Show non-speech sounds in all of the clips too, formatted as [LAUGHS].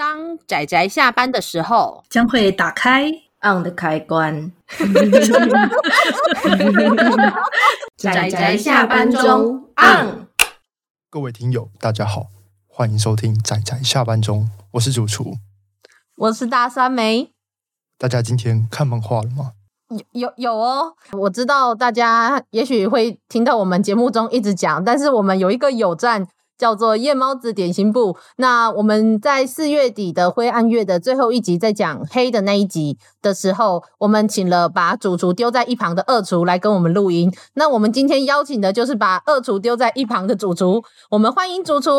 当仔仔下班的时候，将会打开 on 的开关。[LAUGHS] 仔仔下班中 on。各位听友，大家好，欢迎收听仔仔下班中，我是主厨，我是大三梅。大家今天看漫画了吗？有有有哦，我知道大家也许会听到我们节目中一直讲，但是我们有一个有站。叫做夜猫子点心部。那我们在四月底的灰暗月的最后一集，在讲黑的那一集的时候，我们请了把主厨丢在一旁的二厨来跟我们录音。那我们今天邀请的就是把二厨丢在一旁的主厨。我们欢迎主厨。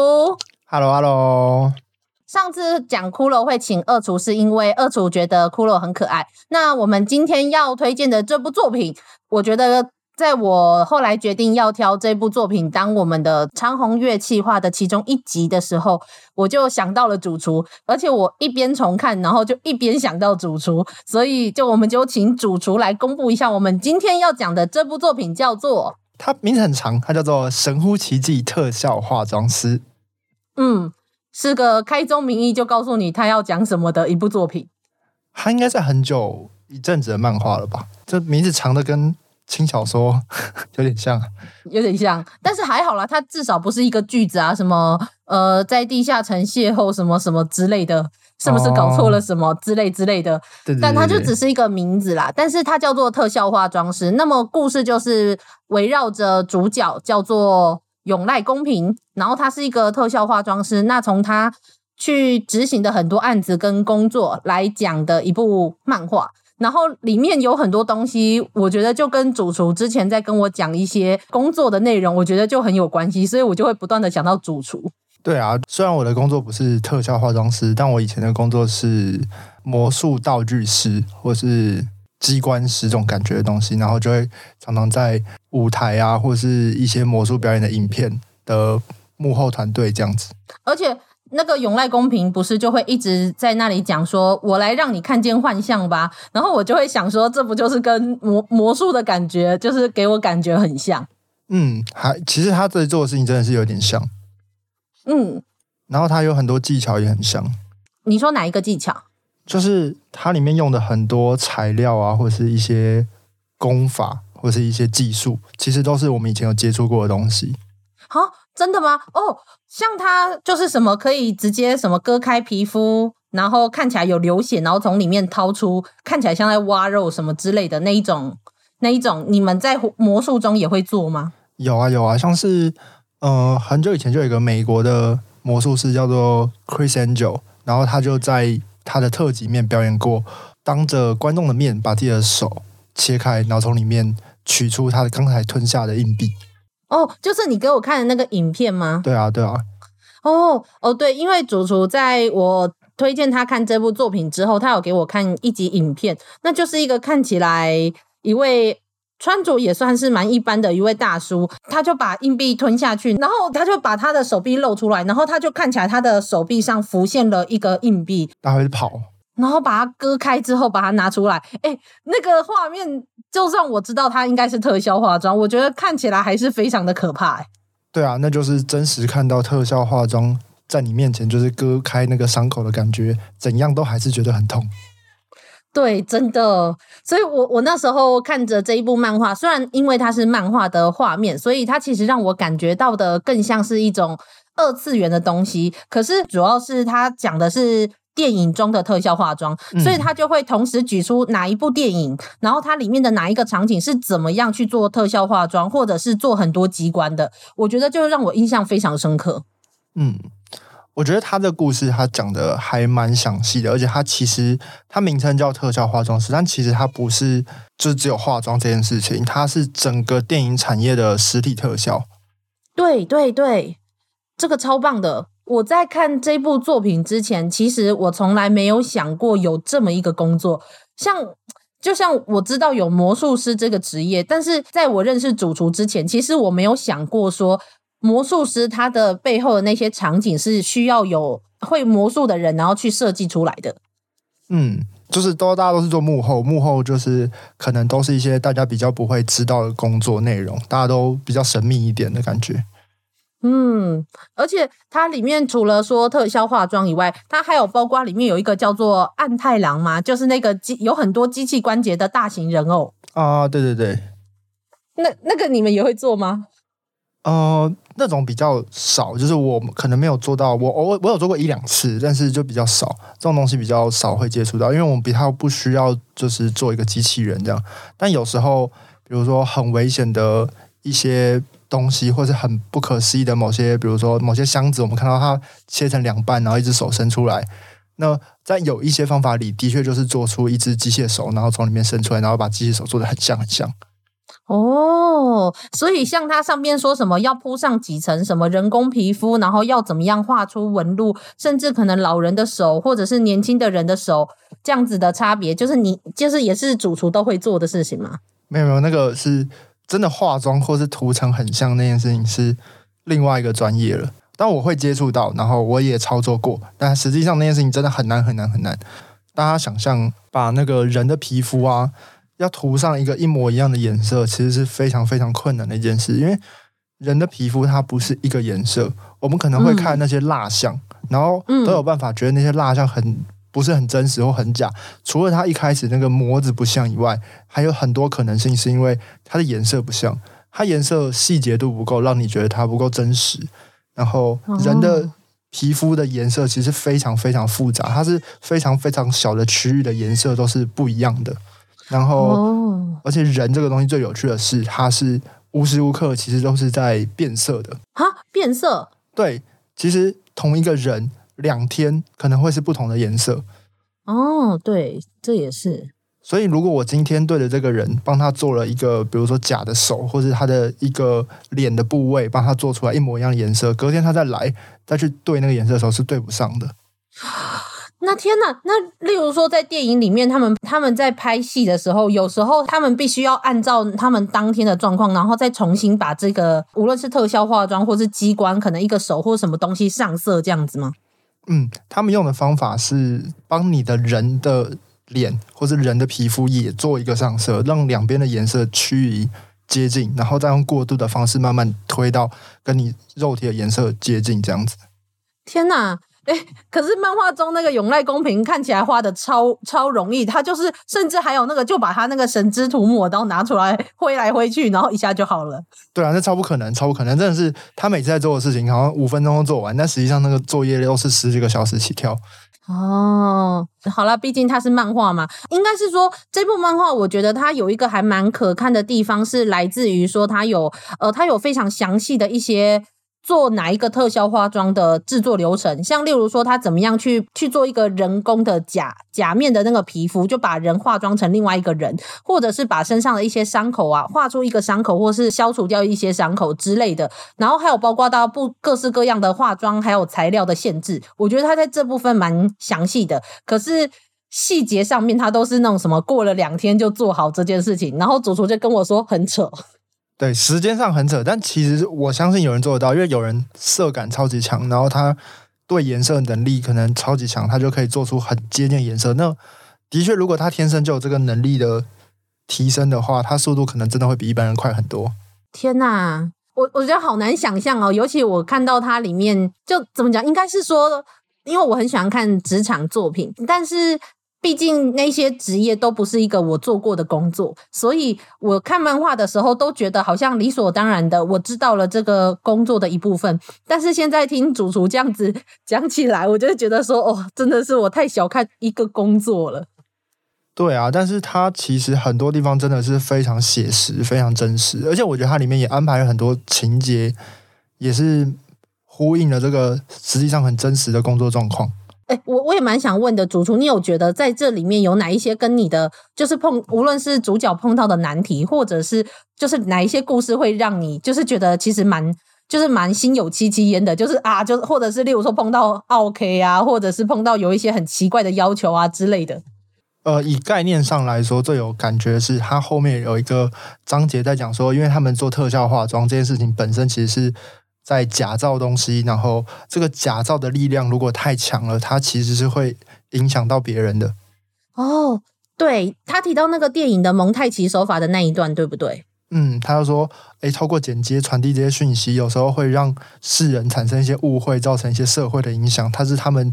Hello，Hello。上次讲骷髅会请二厨，是因为二厨觉得骷髅很可爱。那我们今天要推荐的这部作品，我觉得。在我后来决定要挑这部作品当我们的长虹乐器化的其中一集的时候，我就想到了主厨，而且我一边重看，然后就一边想到主厨，所以就我们就请主厨来公布一下我们今天要讲的这部作品叫做，它名字很长，它叫做《神乎其技特效化妆师》。嗯，是个开宗明义就告诉你他要讲什么的一部作品。它应该在很久一阵子的漫画了吧？这名字长的跟。轻小说 [LAUGHS] 有点像，有点像，但是还好啦，它至少不是一个句子啊，什么呃，在地下城邂逅什么什么之类的，是不是搞错了什么之类之类的？对对对对，但它就只是一个名字啦，但是它叫做特效化妆师。那么故事就是围绕着主角叫做永濑公平，然后他是一个特效化妆师。那从他去执行的很多案子跟工作来讲的一部漫画。然后里面有很多东西，我觉得就跟主厨之前在跟我讲一些工作的内容，我觉得就很有关系，所以我就会不断的想到主厨。对啊，虽然我的工作不是特效化妆师，但我以前的工作是魔术道具师或是机关师这种感觉的东西，然后就会常常在舞台啊，或是一些魔术表演的影片的幕后团队这样子，而且。那个永赖公平不是就会一直在那里讲说，我来让你看见幻象吧。然后我就会想说，这不就是跟魔魔术的感觉，就是给我感觉很像。嗯，还其实他这里做的事情真的是有点像。嗯，然后他有很多技巧也很像。你说哪一个技巧？就是它里面用的很多材料啊，或者是一些功法，或者是一些技术，其实都是我们以前有接触过的东西。好，真的吗？哦。像它就是什么可以直接什么割开皮肤，然后看起来有流血，然后从里面掏出，看起来像在挖肉什么之类的那一种，那一种，你们在魔术中也会做吗？有啊有啊，像是呃很久以前就有一个美国的魔术师叫做 Chris Angel，然后他就在他的特辑面表演过，当着观众的面把自己的手切开，然后从里面取出他的刚才吞下的硬币。哦，就是你给我看的那个影片吗？对啊，对啊。哦哦，对，因为主厨在我推荐他看这部作品之后，他有给我看一集影片，那就是一个看起来一位穿着也算是蛮一般的一位大叔，他就把硬币吞下去，然后他就把他的手臂露出来，然后他就看起来他的手臂上浮现了一个硬币，他会跑，然后把它割开之后把它拿出来，哎，那个画面。就算我知道它应该是特效化妆，我觉得看起来还是非常的可怕。对啊，那就是真实看到特效化妆在你面前，就是割开那个伤口的感觉，怎样都还是觉得很痛。对，真的。所以我我那时候看着这一部漫画，虽然因为它是漫画的画面，所以它其实让我感觉到的更像是一种二次元的东西。可是主要是它讲的是。电影中的特效化妆，所以他就会同时举出哪一部电影，嗯、然后它里面的哪一个场景是怎么样去做特效化妆，或者是做很多机关的。我觉得就让我印象非常深刻。嗯，我觉得他的故事他讲的还蛮详细的，而且他其实他名称叫特效化妆师，但其实他不是就只有化妆这件事情，他是整个电影产业的实体特效。对对对，这个超棒的。我在看这部作品之前，其实我从来没有想过有这么一个工作。像，就像我知道有魔术师这个职业，但是在我认识主厨之前，其实我没有想过说魔术师他的背后的那些场景是需要有会魔术的人，然后去设计出来的。嗯，就是都大家都是做幕后，幕后就是可能都是一些大家比较不会知道的工作内容，大家都比较神秘一点的感觉。嗯，而且它里面除了说特效化妆以外，它还有包括里面有一个叫做暗太郎嘛，就是那个机有很多机器关节的大型人偶啊，对对对，那那个你们也会做吗？呃，那种比较少，就是我可能没有做到，我偶尔我有做过一两次，但是就比较少，这种东西比较少会接触到，因为我们比较不需要就是做一个机器人这样，但有时候比如说很危险的一些。东西，或是很不可思议的某些，比如说某些箱子，我们看到它切成两半，然后一只手伸出来。那在有一些方法里，的确就是做出一只机械手，然后从里面伸出来，然后把机械手做得很像很像。哦，所以像它上面说什么要铺上几层什么人工皮肤，然后要怎么样画出纹路，甚至可能老人的手或者是年轻的人的手这样子的差别，就是你就是也是主厨都会做的事情吗？没有没有，那个是。真的化妆或是涂层很像那件事情是另外一个专业了，但我会接触到，然后我也操作过，但实际上那件事情真的很难很难很难。大家想象把那个人的皮肤啊，要涂上一个一模一样的颜色，其实是非常非常困难的一件事，因为人的皮肤它不是一个颜色，我们可能会看那些蜡像，然后都有办法觉得那些蜡像很。不是很真实或很假，除了它一开始那个模子不像以外，还有很多可能性是因为它的颜色不像，它颜色细节度不够，让你觉得它不够真实。然后人的皮肤的颜色其实非常非常复杂，它是非常非常小的区域的颜色都是不一样的。然后，而且人这个东西最有趣的是，它是无时无刻其实都是在变色的。哈，变色？对，其实同一个人。两天可能会是不同的颜色哦，对，这也是。所以，如果我今天对着这个人，帮他做了一个，比如说假的手，或是他的一个脸的部位，帮他做出来一模一样的颜色，隔天他再来再去对那个颜色的时候是对不上的。那天呐，那例如说在电影里面，他们他们在拍戏的时候，有时候他们必须要按照他们当天的状况，然后再重新把这个无论是特效化妆，或是机关，可能一个手或什么东西上色这样子吗？嗯，他们用的方法是帮你的人的脸或者人的皮肤也做一个上色，让两边的颜色趋于接近，然后再用过渡的方式慢慢推到跟你肉体的颜色接近，这样子。天哪！哎，可是漫画中那个永濑公平看起来画的超超容易，他就是甚至还有那个就把他那个神之涂抹刀拿出来挥来挥去，然后一下就好了。对啊，那超不可能，超不可能，真的是他每次在做的事情，好像五分钟都做完，但实际上那个作业都是十几个小时起跳。哦，好了，毕竟它是漫画嘛，应该是说这部漫画，我觉得它有一个还蛮可看的地方，是来自于说它有呃，它有非常详细的一些。做哪一个特效化妆的制作流程，像例如说他怎么样去去做一个人工的假假面的那个皮肤，就把人化妆成另外一个人，或者是把身上的一些伤口啊画出一个伤口，或是消除掉一些伤口之类的。然后还有包括到不各式各样的化妆，还有材料的限制，我觉得他在这部分蛮详细的。可是细节上面他都是那种什么过了两天就做好这件事情，然后主厨就跟我说很扯。对，时间上很扯，但其实我相信有人做得到，因为有人色感超级强，然后他对颜色能力可能超级强，他就可以做出很接近颜色。那的确，如果他天生就有这个能力的提升的话，他速度可能真的会比一般人快很多。天哪，我我觉得好难想象哦，尤其我看到它里面就怎么讲，应该是说，因为我很喜欢看职场作品，但是。毕竟那些职业都不是一个我做过的工作，所以我看漫画的时候都觉得好像理所当然的，我知道了这个工作的一部分。但是现在听主厨这样子讲起来，我就觉得说，哦，真的是我太小看一个工作了。对啊，但是它其实很多地方真的是非常写实、非常真实，而且我觉得它里面也安排了很多情节，也是呼应了这个实际上很真实的工作状况。哎，我我也蛮想问的，主厨，你有觉得在这里面有哪一些跟你的就是碰，无论是主角碰到的难题，或者是就是哪一些故事会让你就是觉得其实蛮就是蛮心有戚戚焉的，就是啊，就是或者是例如说碰到 OK 啊，或者是碰到有一些很奇怪的要求啊之类的。呃，以概念上来说，最有感觉是它后面有一个章节在讲说，因为他们做特效化妆这件事情本身其实是。在假造东西，然后这个假造的力量如果太强了，它其实是会影响到别人的。哦，对，他提到那个电影的蒙太奇手法的那一段，对不对？嗯，他就说，诶，透过剪接传递这些讯息，有时候会让世人产生一些误会，造成一些社会的影响，他是他们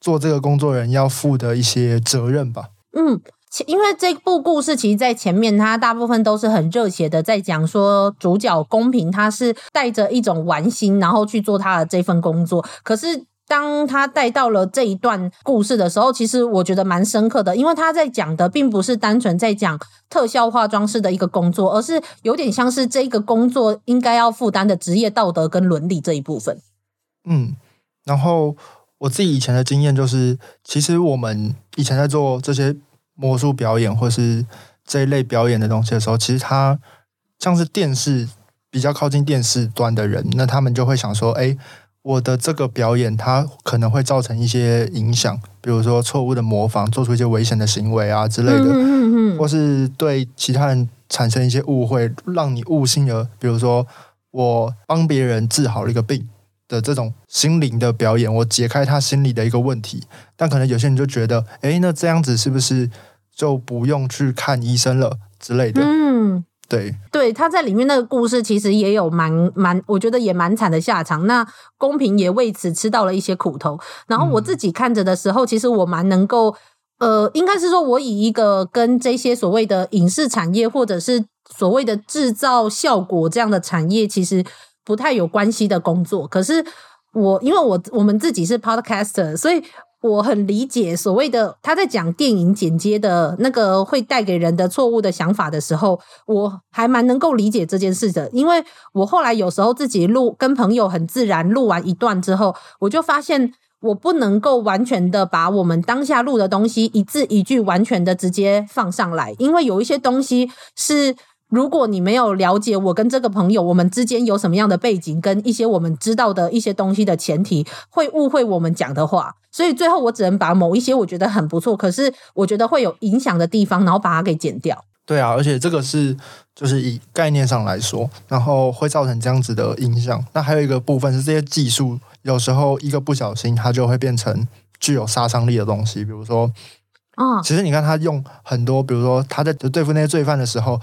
做这个工作人要负的一些责任吧。嗯。因为这部故事其实，在前面他大部分都是很热血的，在讲说主角公平，他是带着一种玩心，然后去做他的这份工作。可是当他带到了这一段故事的时候，其实我觉得蛮深刻的，因为他在讲的并不是单纯在讲特效化妆师的一个工作，而是有点像是这个工作应该要负担的职业道德跟伦理这一部分。嗯，然后我自己以前的经验就是，其实我们以前在做这些。魔术表演或是这一类表演的东西的时候，其实他像是电视比较靠近电视端的人，那他们就会想说：“哎，我的这个表演它可能会造成一些影响，比如说错误的模仿，做出一些危险的行为啊之类的，嗯嗯嗯，或是对其他人产生一些误会，让你误信了。比如说，我帮别人治好了一个病。”的这种心灵的表演，我解开他心里的一个问题，但可能有些人就觉得，哎，那这样子是不是就不用去看医生了之类的？嗯，对，对，他在里面那个故事其实也有蛮蛮，我觉得也蛮惨的下场。那公平也为此吃到了一些苦头。然后我自己看着的时候，嗯、其实我蛮能够，呃，应该是说，我以一个跟这些所谓的影视产业或者是所谓的制造效果这样的产业，其实。不太有关系的工作，可是我因为我我们自己是 podcaster，所以我很理解所谓的他在讲电影剪接的那个会带给人的错误的想法的时候，我还蛮能够理解这件事的。因为我后来有时候自己录跟朋友很自然录完一段之后，我就发现我不能够完全的把我们当下录的东西一字一句完全的直接放上来，因为有一些东西是。如果你没有了解我跟这个朋友，我们之间有什么样的背景，跟一些我们知道的一些东西的前提，会误会我们讲的话，所以最后我只能把某一些我觉得很不错，可是我觉得会有影响的地方，然后把它给剪掉。对啊，而且这个是就是以概念上来说，然后会造成这样子的影响。那还有一个部分是这些技术，有时候一个不小心，它就会变成具有杀伤力的东西。比如说，啊，其实你看他用很多，比如说他在对付那些罪犯的时候。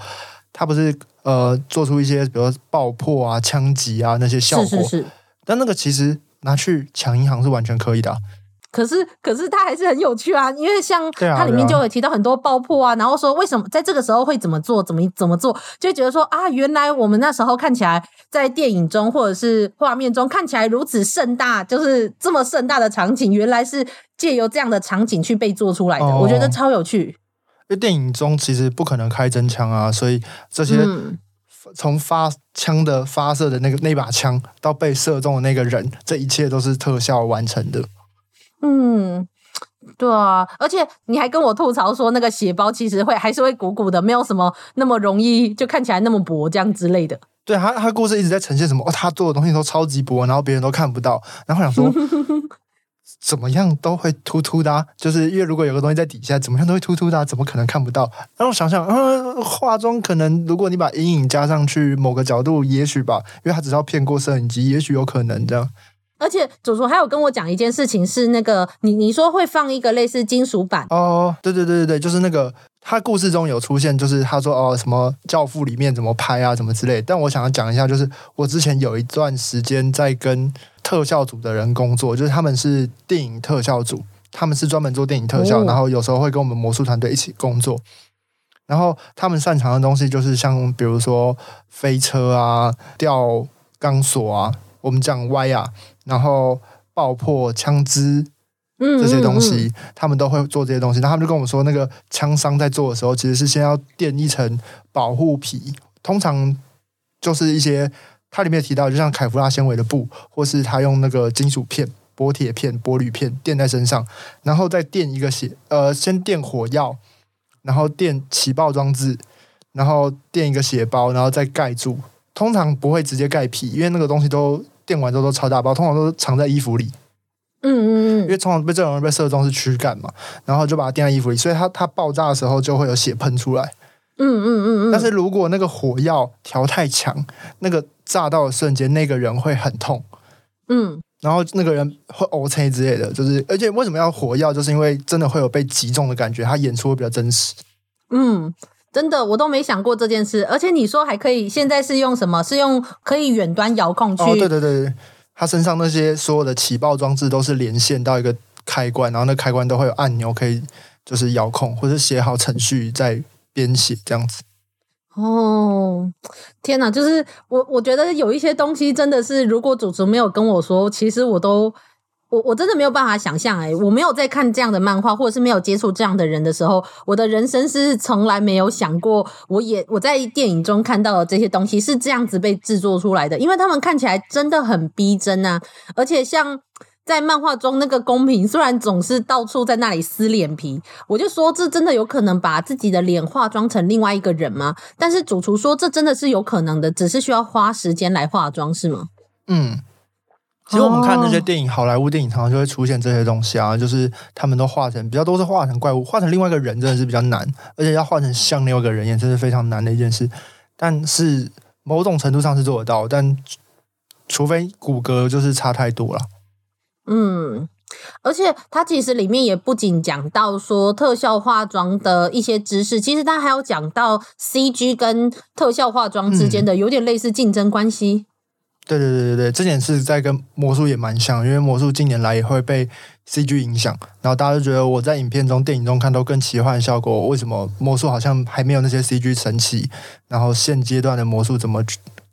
他不是呃做出一些比如说爆破啊、枪击啊那些效果，是是是，但那个其实拿去抢银行是完全可以的啊。可是可是它还是很有趣啊，因为像它里面就有提到很多爆破啊，然后说为什么在这个时候会怎么做、怎么怎么做，就觉得说啊，原来我们那时候看起来在电影中或者是画面中看起来如此盛大，就是这么盛大的场景，原来是借由这样的场景去被做出来的，哦，我觉得超有趣。因为电影中其实不可能开真枪啊，所以这些从发枪的发射的那个那把枪到被射中的那个人，这一切都是特效完成的。嗯，对啊，而且你还跟我吐槽说那个血包其实会还是会鼓鼓的，没有什么那么容易就看起来那么薄这样之类的。对，他他故事一直在呈现什么？哦，他做的东西都超级薄，然后别人都看不到，然后想说。[LAUGHS] 怎么样都会突突的，啊，就是因为如果有个东西在底下，怎么样都会突突的，啊，怎么可能看不到？然后想想，嗯，化妆可能如果你把阴影加上去某个角度，也许吧，因为他只要骗过摄影机，也许有可能这样。而且祖祖还有跟我讲一件事情，是那个你你说会放一个类似金属板哦，对对对对对，就是那个他故事中有出现，就是他说哦什么教父里面怎么拍啊，什么之类。但我想要讲一下，就是我之前有一段时间在跟。特效组的人工作，就是他们是电影特效组，他们是专门做电影特效，然后有时候会跟我们魔术团队一起工作。然后他们擅长的东西就是像比如说飞车啊、吊钢索啊，我们讲歪啊，然后爆破枪支这些东西，他们都会做这些东西。然后他们就跟我们说，那个枪伤在做的时候，其实是先要垫一层保护皮，通常就是一些。它里面提到，就像凯夫拉纤维的布，或是他用那个金属片、薄铁片、玻璃片垫在身上，然后再垫一个血，呃，先垫火药，然后垫起爆装置，然后垫一个血包，然后再盖住。通常不会直接盖皮，因为那个东西都垫完之后都超大包，通常都藏在衣服里。嗯嗯嗯，因为通常被这种人被射中是躯干嘛，然后就把它垫在衣服里，所以它它爆炸的时候就会有血喷出来。嗯嗯嗯嗯，但是如果那个火药调太强，那个炸到的瞬间，那个人会很痛。嗯，然后那个人会呕血之类的，就是而且为什么要火药，就是因为真的会有被击中的感觉，他演出会比较真实。嗯，真的，我都没想过这件事。而且你说还可以，现在是用什么？是用可以远端遥控去？哦，对对对，他身上那些所有的起爆装置都是连线到一个开关，然后那开关都会有按钮可以就是遥控，或者写好程序再编写这样子。哦，天哪！就是我，我觉得有一些东西真的是，如果主持没有跟我说，其实我都。我我真的没有办法想象哎，我没有在看这样的漫画，或者是没有接触这样的人的时候，我的人生是从来没有想过，我也我在电影中看到的这些东西是这样子被制作出来的，因为他们看起来真的很逼真啊，而且像在漫画中那个公平，虽然总是到处在那里撕脸皮，我就说这真的有可能把自己的脸化妆成另外一个人吗？但是主厨说这真的是有可能的，只是需要花时间来化妆，是吗？嗯。其实我们看那些电影，好莱坞电影常常就会出现这些东西啊，就是他们都化成比较都是化成怪物，画成另外一个人真的是比较难，而且要画成像另外一个人也真是非常难的一件事。但是某种程度上是做得到，但除非骨骼就是差太多了。嗯，而且它其实里面也不仅讲到说特效化妆的一些知识，其实它还有讲到 CG 跟特效化妆之间的有点类似竞争关系。嗯对对对对对，这点是在跟魔术也蛮像，因为魔术近年来也会被 CG 影响，然后大家就觉得我在影片中、电影中看到更奇幻的效果，为什么魔术好像还没有那些 CG 神奇？然后现阶段的魔术怎么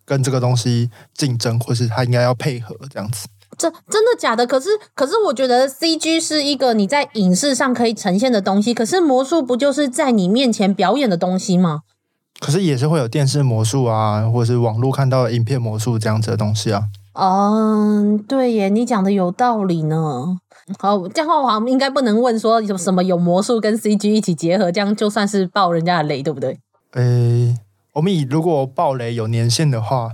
跟这个东西竞争，或是它应该要配合这样子？这真的假的？可是可是我觉得 CG 是一个你在影视上可以呈现的东西，可是魔术不就是在你面前表演的东西吗？可是也是会有电视魔术啊，或者是网络看到的影片魔术这样子的东西啊。嗯，对耶，你讲的有道理呢。好，这样的话我们应该不能问说有什么有魔术跟 CG 一起结合，这样就算是爆人家的雷，对不对？诶，我们以如果爆雷有年限的话，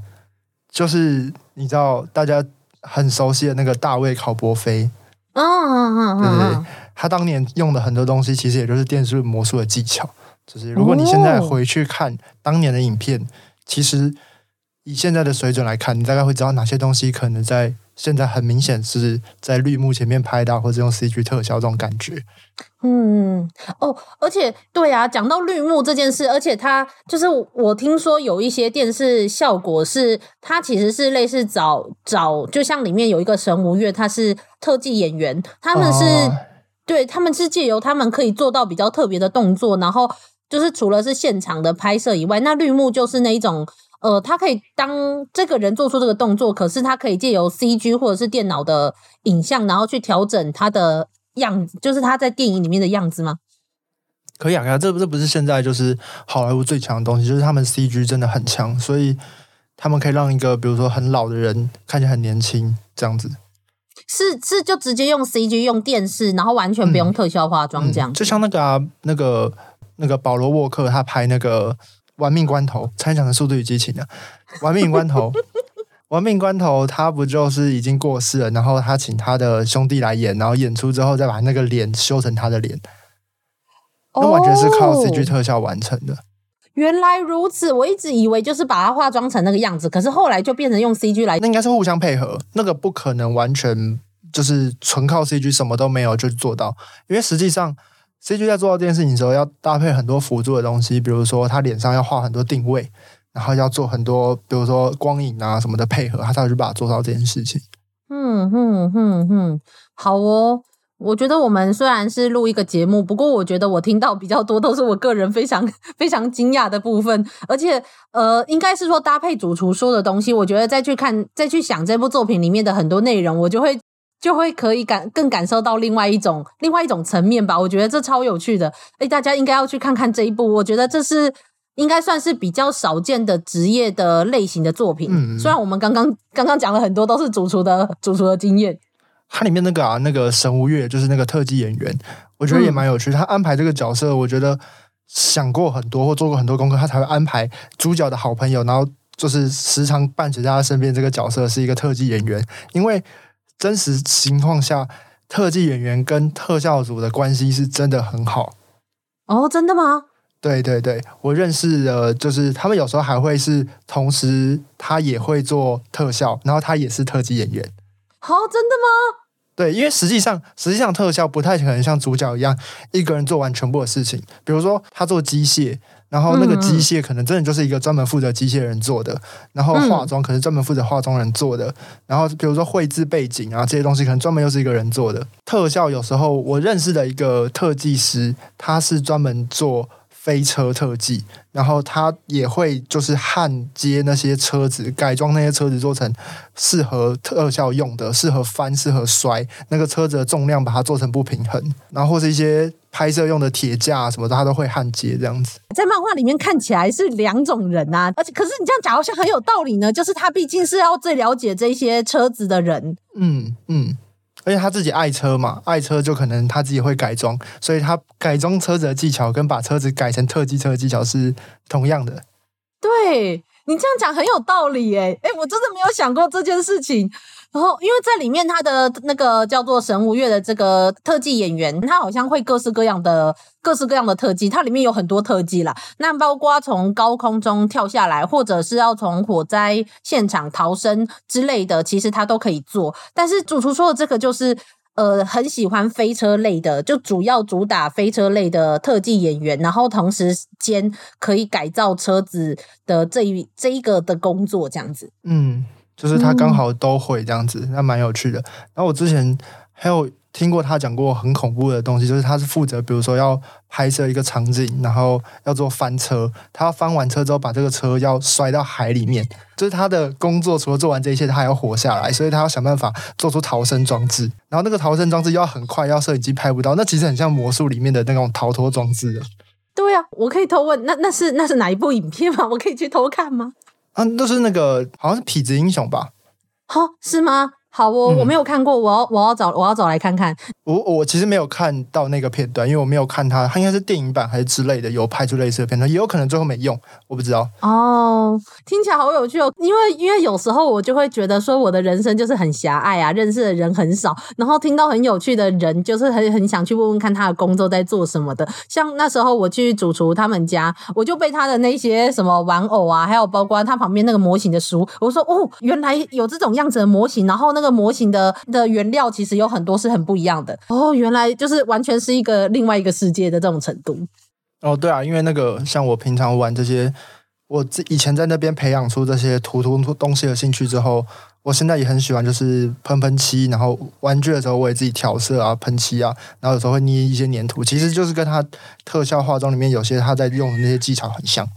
就是你知道大家很熟悉的那个大卫考伯菲，对对对，他当年用的很多东西，其实也就是电视魔术的技巧。就是如果你现在回去看当年的影片，哦、其实以现在的水准来看，你大概会知道哪些东西可能在现在很明显是在绿幕前面拍到，或者用 CG 特效这种感觉。嗯，哦，而且对啊，讲到绿幕这件事，而且它就是我听说有一些电视效果是它其实是类似找找，就像里面有一个神无月，他是特技演员，他们是、哦、对他们是借由他们可以做到比较特别的动作，然后。就是除了是现场的拍摄以外，那绿幕就是那一种，呃，他可以当这个人做出这个动作，可是他可以借由 CG 或者是电脑的影像，然后去调整他的样子，就是他在电影里面的样子吗？可以啊，可以啊，这这不是现在就是好莱坞最强的东西，就是他们 CG 真的很强，所以他们可以让一个比如说很老的人看起来很年轻，这样子。是是，就直接用 CG 用电视，然后完全不用特效化妆这样，嗯嗯，就像那个啊那个。那个保罗沃克他拍那个《玩命关头》，才讲的《速度与激情》啊，《玩命关头》，[LAUGHS]《玩命关头》他不就是已经过世了，然后他请他的兄弟来演，然后演出之后再把那个脸修成他的脸，那完全是靠 CG 特效完成的。哦，原来如此，我一直以为就是把他化妆成那个样子，可是后来就变成用 CG 来，那应该是互相配合，那个不可能完全就是纯靠 CG 什么都没有就做到，因为实际上。CG 在做到这件事情的时候，要搭配很多辅助的东西，比如说他脸上要画很多定位，然后要做很多，比如说光影啊什么的配合，他才会去把它做到这件事情。嗯嗯嗯嗯，好哦。我觉得我们虽然是录一个节目，不过我觉得我听到比较多都是我个人非常非常惊讶的部分，而且呃，应该是说搭配主厨说的东西，我觉得再去看再去想这部作品里面的很多内容，我就会。就会可以感更感受到另外一种另外一种层面吧，我觉得这超有趣的，诶，大家应该要去看看这一部，我觉得这是应该算是比较少见的职业的类型的作品。嗯，虽然我们刚刚刚刚讲了很多都是主厨的 [LAUGHS] 主厨的经验，它里面那个啊，那个神无月就是那个特技演员，我觉得也蛮有趣。他安排这个角色，我觉得想过很多或做过很多功课，他才会安排主角的好朋友，然后就是时常伴随在他身边这个角色是一个特技演员，因为。真实情况下，特技演员跟特效组的关系是真的很好。哦，真的吗？对对对，我认识的，就是他们有时候还会是同时，他也会做特效，然后他也是特技演员。哦，真的吗？对，因为实际上，实际上特效不太可能像主角一样一个人做完全部的事情。比如说，他做机械，然后那个机械可能真的就是一个专门负责机械人做的，然后化妆可能专门负责化妆人做的，然后比如说绘制背景啊这些东西，可能专门又是一个人做的。特效有时候我认识的一个特技师，他是专门做。飞车特技，然后他也会就是焊接那些车子，改装那些车子做成适合特效用的，适合翻、适合摔那个车子的重量，把它做成不平衡，然后或是一些拍摄用的铁架什么的，他都会焊接这样子。在漫画里面看起来是两种人啊，而且可是你这样讲好像很有道理呢，就是他毕竟是要最了解这些车子的人。嗯嗯。而且他自己爱车嘛，爱车就可能他自己会改装，所以他改装车子的技巧跟把车子改成特技车的技巧是同样的。对，你这样讲很有道理诶，诶，我真的没有想过这件事情。然后，因为在里面，他的那个叫做神无月的这个特技演员，他好像会各式各样的、各式各样的特技。它里面有很多特技啦，那包括从高空中跳下来，或者是要从火灾现场逃生之类的，其实他都可以做。但是主厨说的这个就是，呃，很喜欢飞车类的，就主要主打飞车类的特技演员，然后同时间可以改造车子的这一这一个的工作，这样子。嗯。就是他刚好都会这样子，嗯、那蛮有趣的。然后我之前还有听过他讲过很恐怖的东西，就是他是负责，比如说要拍摄一个场景，然后要做翻车，他要翻完车之后把这个车要摔到海里面，就是他的工作。除了做完这一切，他还要活下来，所以他要想办法做出逃生装置。然后那个逃生装置要很快，要摄影机拍不到，那其实很像魔术里面的那种逃脱装置的。对、啊，我可以偷问，那那是那是哪一部影片吗？我可以去偷看吗？啊，都是那个好像是痞子英雄吧？好，是吗？好，我我没有看过，我要我要找我要找来看看。我我其实没有看到那个片段，因为我没有看它，它应该是电影版还是之类的，有拍出类似的片段，也有可能最后没用，我不知道。哦，听起来好有趣哦，因为因为有时候我就会觉得说我的人生就是很狭隘啊，认识的人很少，然后听到很有趣的人，就是很很想去问问看他的工作在做什么的。像那时候我去主厨他们家，我就被他的那些什么玩偶啊，还有包括他旁边那个模型的书，我说哦，原来有这种样子的模型，然后那个模型的。的原料其实有很多是很不一样的哦，原来就是完全是一个另外一个世界的这种程度。哦，对啊，因为那个像我平常玩这些，我以前在那边培养出这些涂涂东西的兴趣之后，我现在也很喜欢，就是喷喷漆，然后玩具的时候我也自己调色啊，喷漆啊，然后有时候会捏一些粘土，其实就是跟他特效化妆里面有些他在用的那些技巧很像。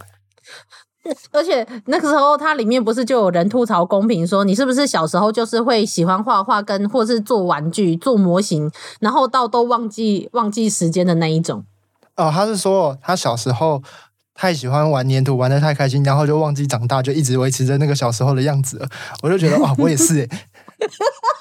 [LAUGHS] 而且那个时候，它里面不是就有人吐槽公平说，你是不是小时候就是会喜欢画画，跟或是做玩具、做模型，然后到都忘记忘记时间的那一种？哦，他是说他小时候太喜欢玩粘土，玩的太开心，然后就忘记长大，就一直维持着那个小时候的样子了。我就觉得哇，我也是诶。[LAUGHS]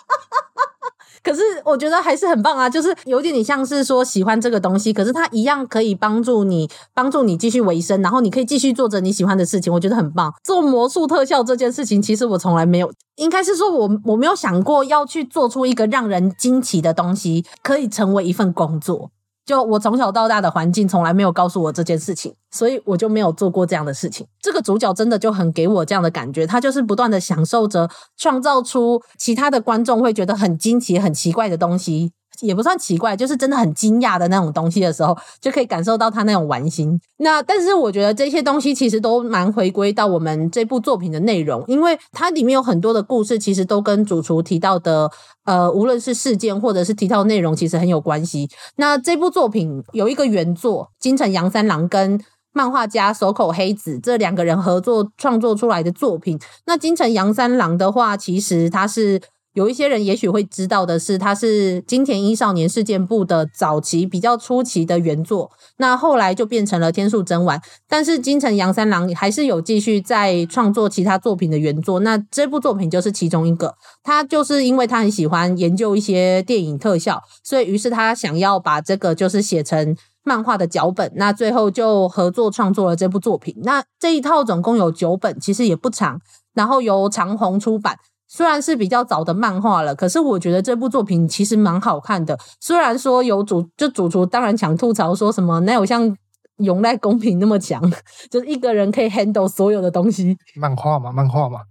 可是我觉得还是很棒啊，就是有点点像是说喜欢这个东西，可是它一样可以帮助你，帮助你继续维生，然后你可以继续做着你喜欢的事情，我觉得很棒。做魔术特效这件事情，其实我从来没有，应该是说我我没有想过要去做出一个让人惊奇的东西，可以成为一份工作。就我从小到大的环境从来没有告诉我这件事情，所以我就没有做过这样的事情。这个主角真的就很给我这样的感觉，他就是不断的享受着创造出其他的观众会觉得很惊奇、很奇怪的东西。也不算奇怪，就是真的很惊讶的那种东西的时候，就可以感受到他那种玩心。那但是我觉得这些东西其实都蛮回归到我们这部作品的内容，因为它里面有很多的故事，其实都跟主厨提到的，呃，无论是事件或者是提到内容，其实很有关系。那这部作品有一个原作，金城阳三郎跟漫画家手口黑子这两个人合作创作出来的作品。那金城阳三郎的话，其实他是。有一些人也许会知道的是，他是金田一少年事件簿的早期比较初期的原作，那后来就变成了天数真丸。但是金城阳三郎还是有继续在创作其他作品的原作，那这部作品就是其中一个。他就是因为他很喜欢研究一些电影特效，所以于是他想要把这个就是写成漫画的脚本，那最后就合作创作了这部作品。那这一套总共有九本，其实也不长，然后由长鸿出版。虽然是比较早的漫画了，可是我觉得这部作品其实蛮好看的。虽然说有主就主厨当然想吐槽说什么哪有像永濑公平那么强，[LAUGHS] 就是一个人可以 handle 所有的东西。漫画嘛，漫画嘛。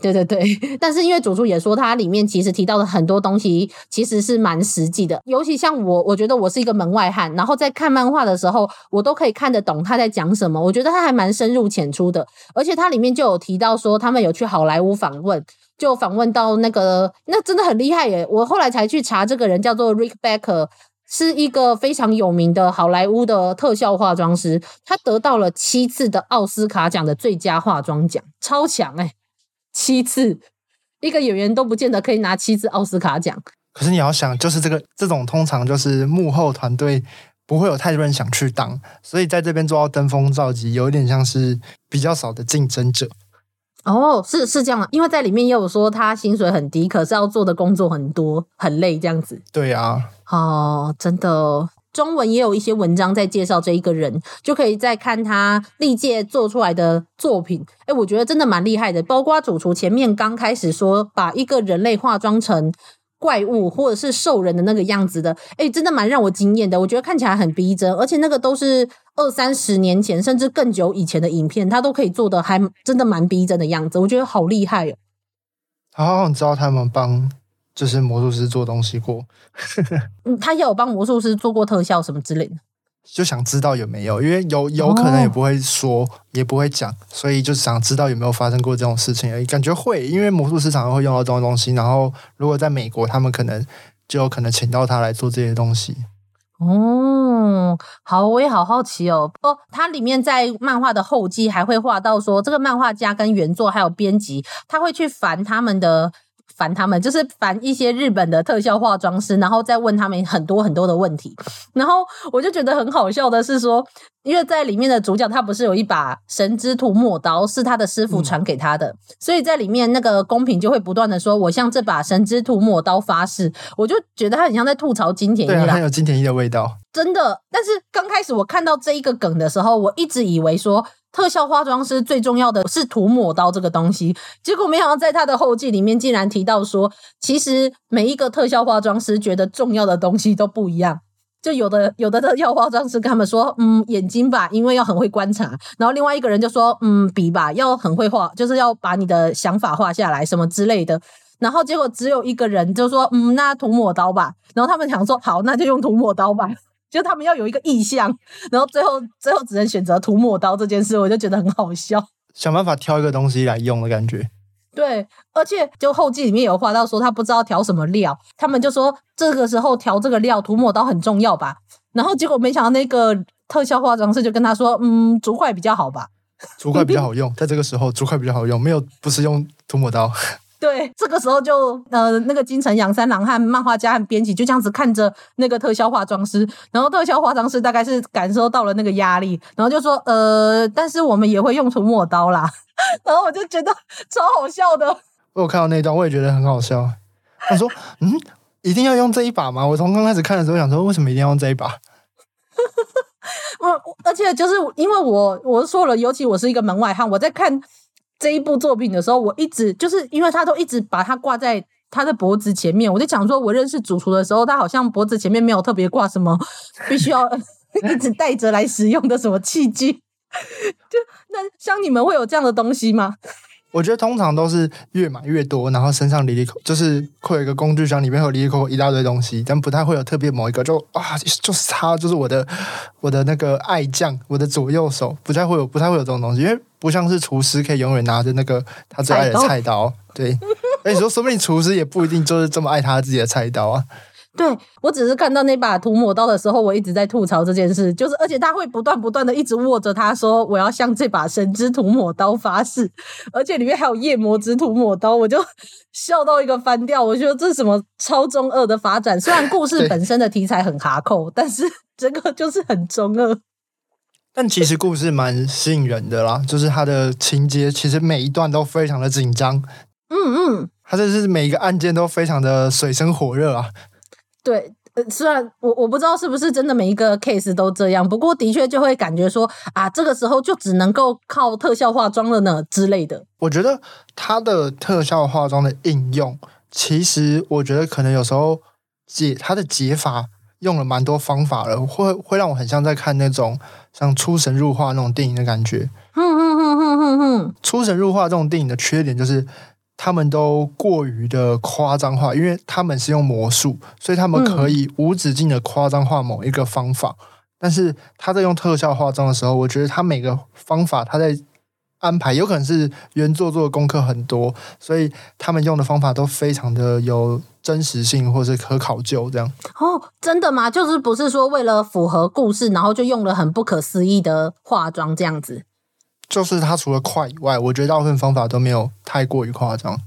对对对，[LAUGHS] 但是因为主厨也说，它里面其实提到的很多东西其实是蛮实际的，尤其像我，我觉得我是一个门外汉，然后在看漫画的时候，我都可以看得懂他在讲什么。我觉得他还蛮深入浅出的，而且它里面就有提到说，他们有去好莱坞访问，就访问到那个，那真的很厉害耶！我后来才去查，这个人叫做 Rick Baker。是一个非常有名的好莱坞的特效化妆师，他得到了七次的奥斯卡奖的最佳化妆奖，超强哎、七次，一个演员都不见得可以拿七次奥斯卡奖。可是你要想，就是这个这种通常就是幕后团队不会有太多人想去当，所以在这边做到登峰造极，有点像是比较少的竞争者。哦，是是这样的，因为在里面也有说他薪水很低，可是要做的工作很多，很累这样子。对啊。哦，真的，中文也有一些文章在介绍这一个人，就可以再看他历届做出来的作品。哎，我觉得真的蛮厉害的。包括主厨前面刚开始说把一个人类化妆成怪物或者是兽人的那个样子的，哎，真的蛮让我惊艳的。我觉得看起来很逼真，而且那个都是二三十年前甚至更久以前的影片，他都可以做的还真的蛮逼真的样子。我觉得好厉害哦。好，你知道他们帮。就是魔术师做东西过，[LAUGHS] 嗯，他也有帮魔术师做过特效什么之类的，就想知道有没有，因为有有可能也不会说，哦、也不会讲，所以就想知道有没有发生过这种事情而已。感觉会，因为魔术师常常会用到这种东西，然后如果在美国，他们可能就有可能请到他来做这些东西。哦，好，我也好好奇哦。哦，它里面在漫画的后记还会画到说，这个漫画家跟原作还有编辑，他会去烦他们的。烦他们，就是烦一些日本的特效化妆师，然后再问他们很多很多的问题。然后我就觉得很好笑的是说，因为在里面的主角他不是有一把神之涂抹刀，是他的师傅传给他的，嗯、所以在里面那个公平就会不断的说：“我向这把神之涂抹刀发誓。”我就觉得他很像在吐槽金田一，对、啊，很有金田一的味道，真的。但是刚开始我看到这一个梗的时候，我一直以为说。特效化妆师最重要的是涂抹刀这个东西，结果没想到在他的后记里面竟然提到说，其实每一个特效化妆师觉得重要的东西都不一样。就有的有的特效化妆师跟他们说，嗯，眼睛吧，因为要很会观察。然后另外一个人就说，嗯，笔吧，要很会画，就是要把你的想法画下来什么之类的。然后结果只有一个人就说，嗯，那涂抹刀吧。然后他们想说，好，那就用涂抹刀吧。就他们要有一个意向，[LAUGHS] 然后最后最后只能选择涂抹刀这件事，我就觉得很好笑。想办法挑一个东西来用的感觉。对，而且就后记里面有画到说他不知道调什么料，他们就说这个时候调这个料涂抹刀很重要吧。然后结果没想到那个特效化妆师就跟他说，嗯，竹筷比较好吧。竹筷比较好用，在这个时候竹筷比较好用，没有不是用涂抹刀。对，这个时候就呃，那个金城阳三郎和漫画家和编辑就这样子看着那个特效化妆师，然后特效化妆师大概是感受到了那个压力，然后就说呃，但是我们也会用涂抹刀啦，[LAUGHS] 然后我就觉得 [LAUGHS] 超好笑的。我有看到那段，我也觉得很好笑。他说：“嗯，一定要用这一把吗？”我从刚开始看的时候想说，为什么一定要用这一把？[LAUGHS] 我而且就是因为我我说了，尤其我是一个门外汉，我在看。这一部作品的时候，我一直就是因为他都一直把它挂在他的脖子前面，我就想说，我认识主厨的时候，他好像脖子前面没有特别挂什么必须要 [LAUGHS] 一直带着来使用的什么器具。[LAUGHS] 就那像你们会有这样的东西吗？我觉得通常都是越买越多，然后身上里里口就是会有一个工具箱，里面会有里里口口一大堆东西，但不太会有特别某一个就啊，就是他，就是我的我的那个爱将，我的左右手，不太会有不太会有这种东西，因为不像是厨师可以永远拿着那个他最爱的菜刀，对，而且说说不定厨师也不一定就是这么爱他自己的菜刀啊。对，我只是看到那把涂抹刀的时候，我一直在吐槽这件事，就是而且他会不断不断的一直握着它，说我要向这把神之涂抹刀发誓，而且里面还有夜魔之涂抹刀，我就 [LAUGHS] 笑到一个翻掉。我觉得这是什么超中二的发展？虽然故事 [LAUGHS] 本身的题材很哈扣，但是 [LAUGHS] 这个就是很中二。但其实故事蛮吸引人的啦，就是它的情节其实每一段都非常的紧张。嗯嗯，它这是每一个案件都非常的水深火热啊。对，呃，虽然我我不知道是不是真的每一个 case 都这样，不过的确就会感觉说啊，这个时候就只能够靠特效化妆了呢之类的。我觉得它的特效化妆的应用，其实我觉得可能有时候解它的解法用了蛮多方法了，会会让我很像在看那种像出神入化那种电影的感觉。哼哼哼哼哼哼，出神入化这种电影的缺点就是。他们都过于的夸张化，因为他们是用魔术，所以他们可以无止境的夸张化某一个方法。但是他在用特效化妆的时候，我觉得他每个方法他在安排，有可能是原作做的功课很多，所以他们用的方法都非常的有真实性，或是可考究这样。哦，真的吗？就是不是说为了符合故事，然后就用了很不可思议的化妆这样子？就是它除了快以外，我觉得大部分方法都没有太过于夸张。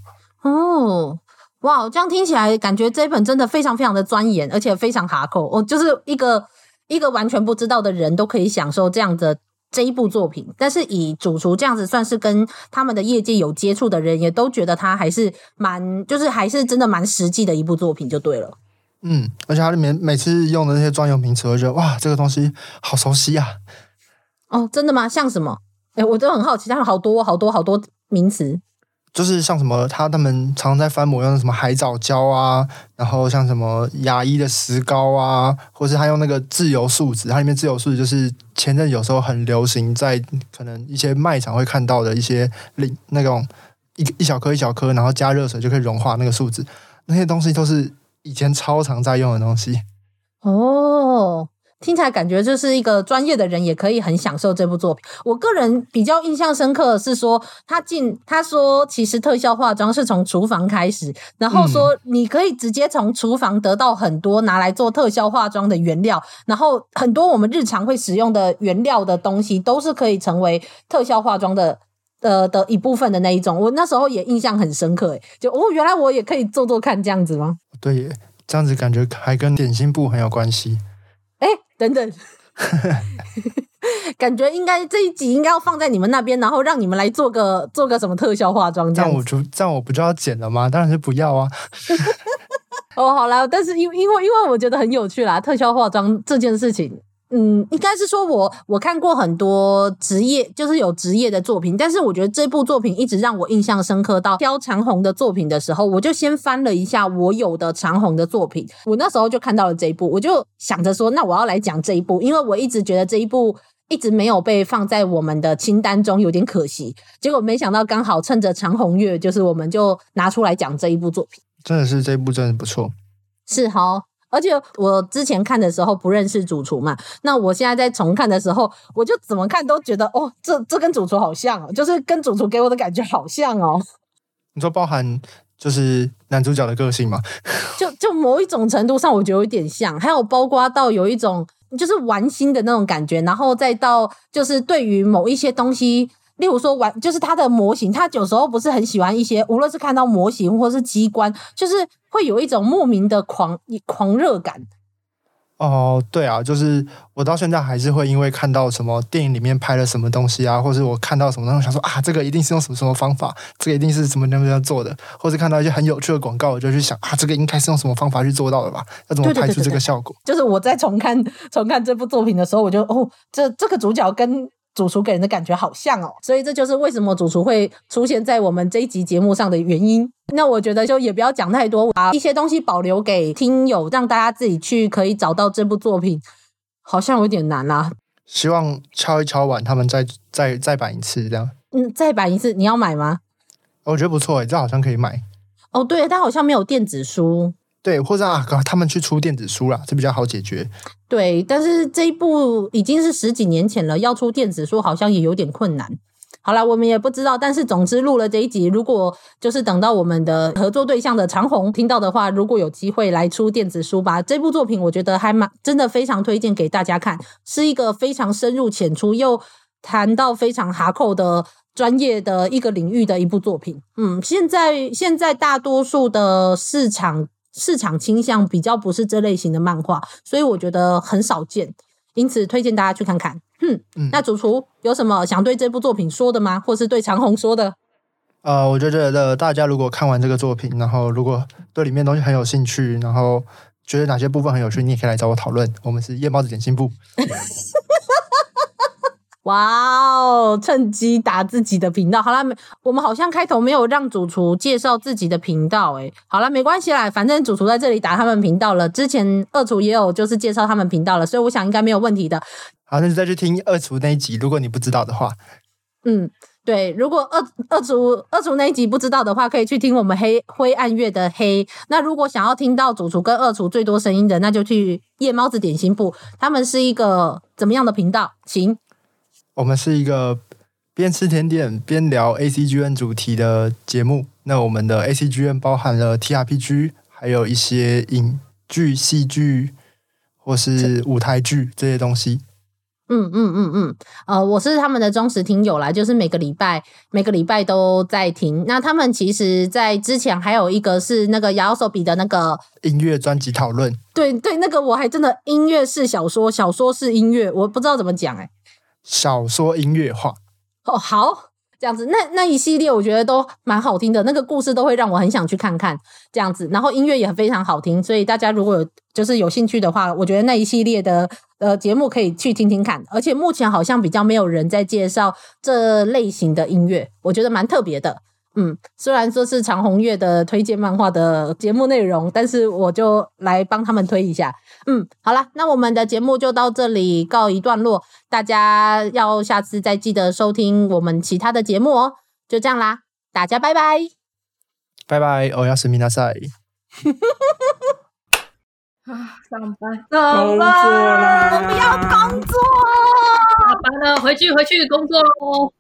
哦，哇，这样听起来感觉这一本真的非常非常的钻研，而且非常哈扣。哦，就是一个一个完全不知道的人都可以享受这样的这一部作品。但是以主厨这样子算是跟他们的业界有接触的人，也都觉得他还是蛮，就是还是真的蛮实际的一部作品就对了。嗯，而且它里面每次用的那些专有名词，我觉得哇，这个东西好熟悉啊。哦，真的吗？像什么？哎，我都很好奇，他们好多好多好多名词，就是像什么，他他们常常在翻模用的什么海藻胶啊，然后像什么牙医的石膏啊，或是他用那个自由树脂，它里面自由树脂就是前阵有时候很流行，在可能一些卖场会看到的一些那那种一一小颗一小颗，然后加热水就可以融化那个树脂，那些东西都是以前超常在用的东西。哦。听起来感觉就是一个专业的人也可以很享受这部作品。我个人比较印象深刻的是说，他进他说其实特效化妆是从厨房开始，然后说你可以直接从厨房得到很多拿来做特效化妆的原料，然后很多我们日常会使用的原料的东西都是可以成为特效化妆的呃的一部分的那一种。我那时候也印象很深刻，诶就哦，原来我也可以做做看这样子吗？对耶，这样子感觉还跟点心部很有关系。哎，等等，[LAUGHS] 感觉应该这一集应该要放在你们那边，然后让你们来做个做个什么特效化妆这样。这样我就这样我不就要剪了吗？当然是不要啊。[LAUGHS] 哦，好啦，但是因因为因为我觉得很有趣啦，特效化妆这件事情。嗯，应该是说我我看过很多职业，就是有职业的作品，但是我觉得这部作品一直让我印象深刻。到挑长虹的作品的时候，我就先翻了一下我有的长虹的作品，我那时候就看到了这一部，我就想着说，那我要来讲这一部，因为我一直觉得这一部一直没有被放在我们的清单中，有点可惜。结果没想到刚好趁着长虹月，就是我们就拿出来讲这一部作品。真的是这一部真的不错，是齁。而且我之前看的时候不认识主厨嘛，那我现在在重看的时候，我就怎么看都觉得哦，这这跟主厨好像哦，就是跟主厨给我的感觉好像哦。你说包含就是男主角的个性嘛？[LAUGHS] 就就某一种程度上，我觉得有点像，还有包括到有一种就是玩心的那种感觉，然后再到就是对于某一些东西。例如说玩，就是他的模型，他有时候不是很喜欢一些，无论是看到模型或是机关，就是会有一种莫名的狂狂热感。哦，对啊，就是我到现在还是会因为看到什么电影里面拍了什么东西啊，或者我看到什么东西，想说啊，这个一定是用什么什么方法，这个一定是什么怎么样做的，或者看到一些很有趣的广告，我就去想啊，这个应该是用什么方法去做到的吧？要怎么拍出这个效果？对对对对对，就是我在重看重看这部作品的时候，我就哦，这这个主角跟。主厨给人的感觉好像哦，所以这就是为什么主厨会出现在我们这一集节目上的原因。那我觉得就也不要讲太多，把一些东西保留给听友，让大家自己去可以找到这部作品，好像有点难啦、啊。希望敲一敲碗，他们再再再版一次这样。嗯，再版一次，你要买吗？我觉得不错诶，这好像可以买。哦，对，但好像没有电子书。对，或者啊，他们去出电子书啦，这比较好解决。对，但是这一部已经是十几年前了，要出电子书好像也有点困难。好啦，我们也不知道，但是总之录了这一集，如果就是等到我们的合作对象的长虹听到的话，如果有机会来出电子书吧，这部作品我觉得还蛮真的，非常推荐给大家看，是一个非常深入浅出又谈到非常哈扣的专业的一个领域的一部作品。嗯，现在现在大多数的市场。市场倾向比较不是这类型的漫画，所以我觉得很少见，因此推荐大家去看看。哼，嗯，那主厨有什么想对这部作品说的吗？或是对长虹说的？呃，我觉得大家如果看完这个作品，然后如果对里面东西很有兴趣，然后觉得哪些部分很有趣，你也可以来找我讨论。我们是夜猫子点心部。[LAUGHS] 哇哦！趁机打自己的频道，好啦，我们好像开头没有让主厨介绍自己的频道，诶，好啦，没关系啦，反正主厨在这里打他们频道了。之前二厨也有就是介绍他们频道了，所以我想应该没有问题的。好，那就再去听二厨那一集，如果你不知道的话。嗯，对，如果二二厨二厨那一集不知道的话，可以去听我们黑灰暗月的黑。那如果想要听到主厨跟二厨最多声音的，那就去夜猫子点心部。他们是一个怎么样的频道？请，我们是一个边吃甜点边聊 ACGN 主题的节目。那我们的 ACGN 包含了 TRPG，还有一些影剧、戏剧或是舞台剧这些东西。嗯嗯嗯嗯，呃，我是他们的忠实听友啦，就是每个礼拜每个礼拜都在听。那他们其实，在之前还有一个是那个亚奥索比的那个音乐专辑讨论。对对，那个我还真的音乐是小说，小说是音乐，我不知道怎么讲哎、欸。小说音乐化。哦，好。这样子，那那一系列我觉得都蛮好听的，那个故事都会让我很想去看看这样子，然后音乐也非常好听，所以大家如果就是有兴趣的话，我觉得那一系列的呃节目可以去听听看。而且目前好像比较没有人在介绍这类型的音乐，我觉得蛮特别的。嗯，虽然说是长鸿月的推荐漫画的节目内容，但是我就来帮他们推一下。嗯，好啦，那我们的节目就到这里告一段落，大家要下次再记得收听我们其他的节目哦。就这样啦，大家拜拜，拜拜，おやすみなさい。啊，上班，上班，我不要工作，下班了，回去回去工作喽。